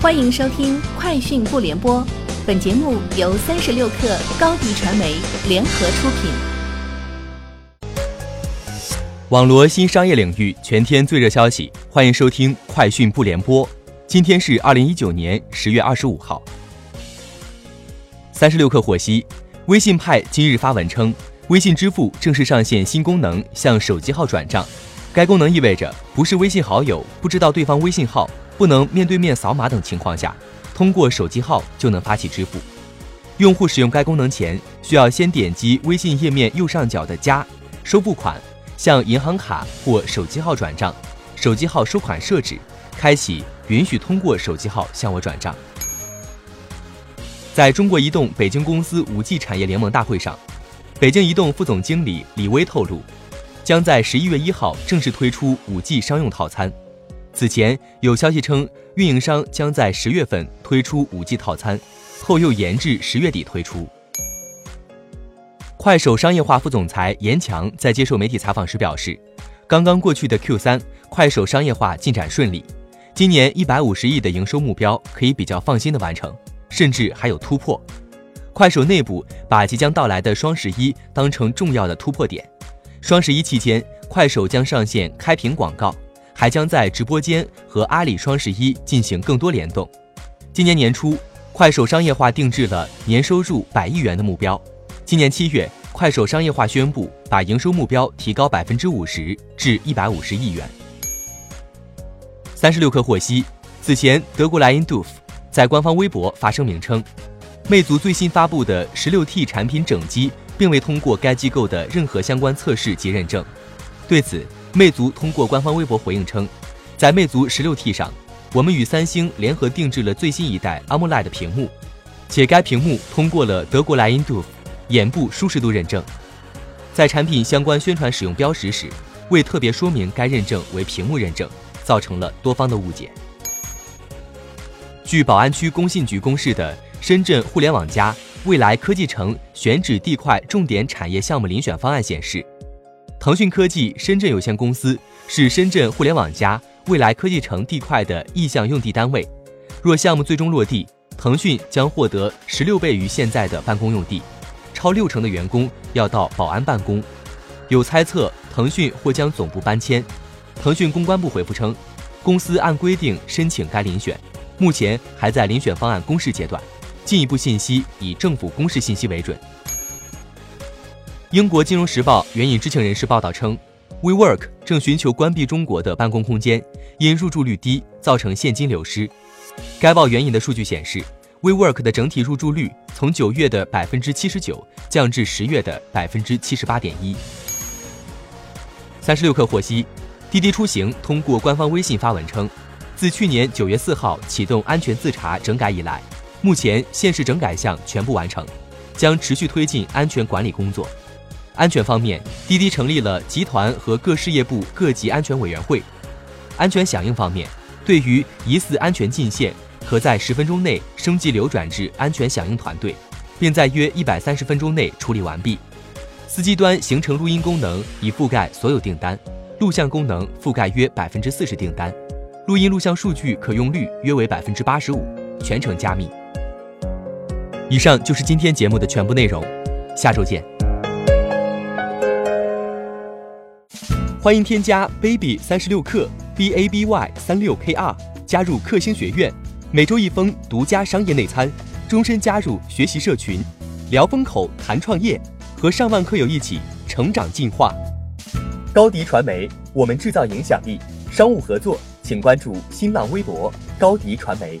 欢迎收听《快讯不联播》，本节目由三十六克高低传媒联合出品。网罗新商业领域全天最热消息，欢迎收听《快讯不联播》。今天是二零一九年十月二十五号。三十六克获悉，微信派今日发文称，微信支付正式上线新功能，向手机号转账。该功能意味着，不是微信好友不知道对方微信号。不能面对面扫码等情况下，通过手机号就能发起支付。用户使用该功能前，需要先点击微信页面右上角的“加”，收付款，向银行卡或手机号转账，手机号收款设置，开启允许通过手机号向我转账。在中国移动北京公司五 G 产业联盟大会上，北京移动副总经理李威透露，将在十一月一号正式推出五 G 商用套餐。此前有消息称，运营商将在十月份推出五 G 套餐，后又延至十月底推出。快手商业化副总裁严强在接受媒体采访时表示，刚刚过去的 Q 三，快手商业化进展顺利，今年一百五十亿的营收目标可以比较放心的完成，甚至还有突破。快手内部把即将到来的双十一当成重要的突破点，双十一期间，快手将上线开屏广告。还将在直播间和阿里双十一进行更多联动。今年年初，快手商业化定制了年收入百亿元的目标。今年七月，快手商业化宣布把营收目标提高百分之五十至一百五十亿元。三十六氪获悉，此前德国莱茵 Doof 在官方微博发声明称，魅族最新发布的十六 T 产品整机并未通过该机构的任何相关测试及认证。对此，魅族通过官方微博回应称，在魅族十六 T 上，我们与三星联合定制了最新一代 AMOLED 屏幕，且该屏幕通过了德国莱茵 Doof 眼部舒适度认证。在产品相关宣传使用标识时，未特别说明该认证为屏幕认证，造成了多方的误解。据宝安区工信局公示的深圳互联网加未来科技城选址地块重点产业项目遴选方案显示。腾讯科技深圳有限公司是深圳互联网加未来科技城地块的意向用地单位。若项目最终落地，腾讯将获得十六倍于现在的办公用地，超六成的员工要到宝安办公。有猜测腾讯或将总部搬迁。腾讯公关部回复称，公司按规定申请该遴选，目前还在遴选方案公示阶段，进一步信息以政府公示信息为准。英国金融时报援引知情人士报道称，WeWork 正寻求关闭中国的办公空间，因入住率低造成现金流失。该报援引的数据显示，WeWork 的整体入住率从九月的百分之七十九降至十月的百分之七十八点一。三十六氪获悉，滴滴出行通过官方微信发文称，自去年九月四号启动安全自查整改以来，目前县市整改项全部完成，将持续推进安全管理工作。安全方面，滴滴成立了集团和各事业部各级安全委员会。安全响应方面，对于疑似安全进线，可在十分钟内升级流转至安全响应团队，并在约一百三十分钟内处理完毕。司机端行程录音功能已覆盖所有订单，录像功能覆盖约百分之四十订单，录音录像数据可用率约为百分之八十五，全程加密。以上就是今天节目的全部内容，下周见。欢迎添加 baby 三十六克 b a b y 三六 k r 加入克星学院，每周一封独家商业内参，终身加入学习社群，聊风口谈创业，和上万课友一起成长进化。高迪传媒，我们制造影响力。商务合作，请关注新浪微博高迪传媒。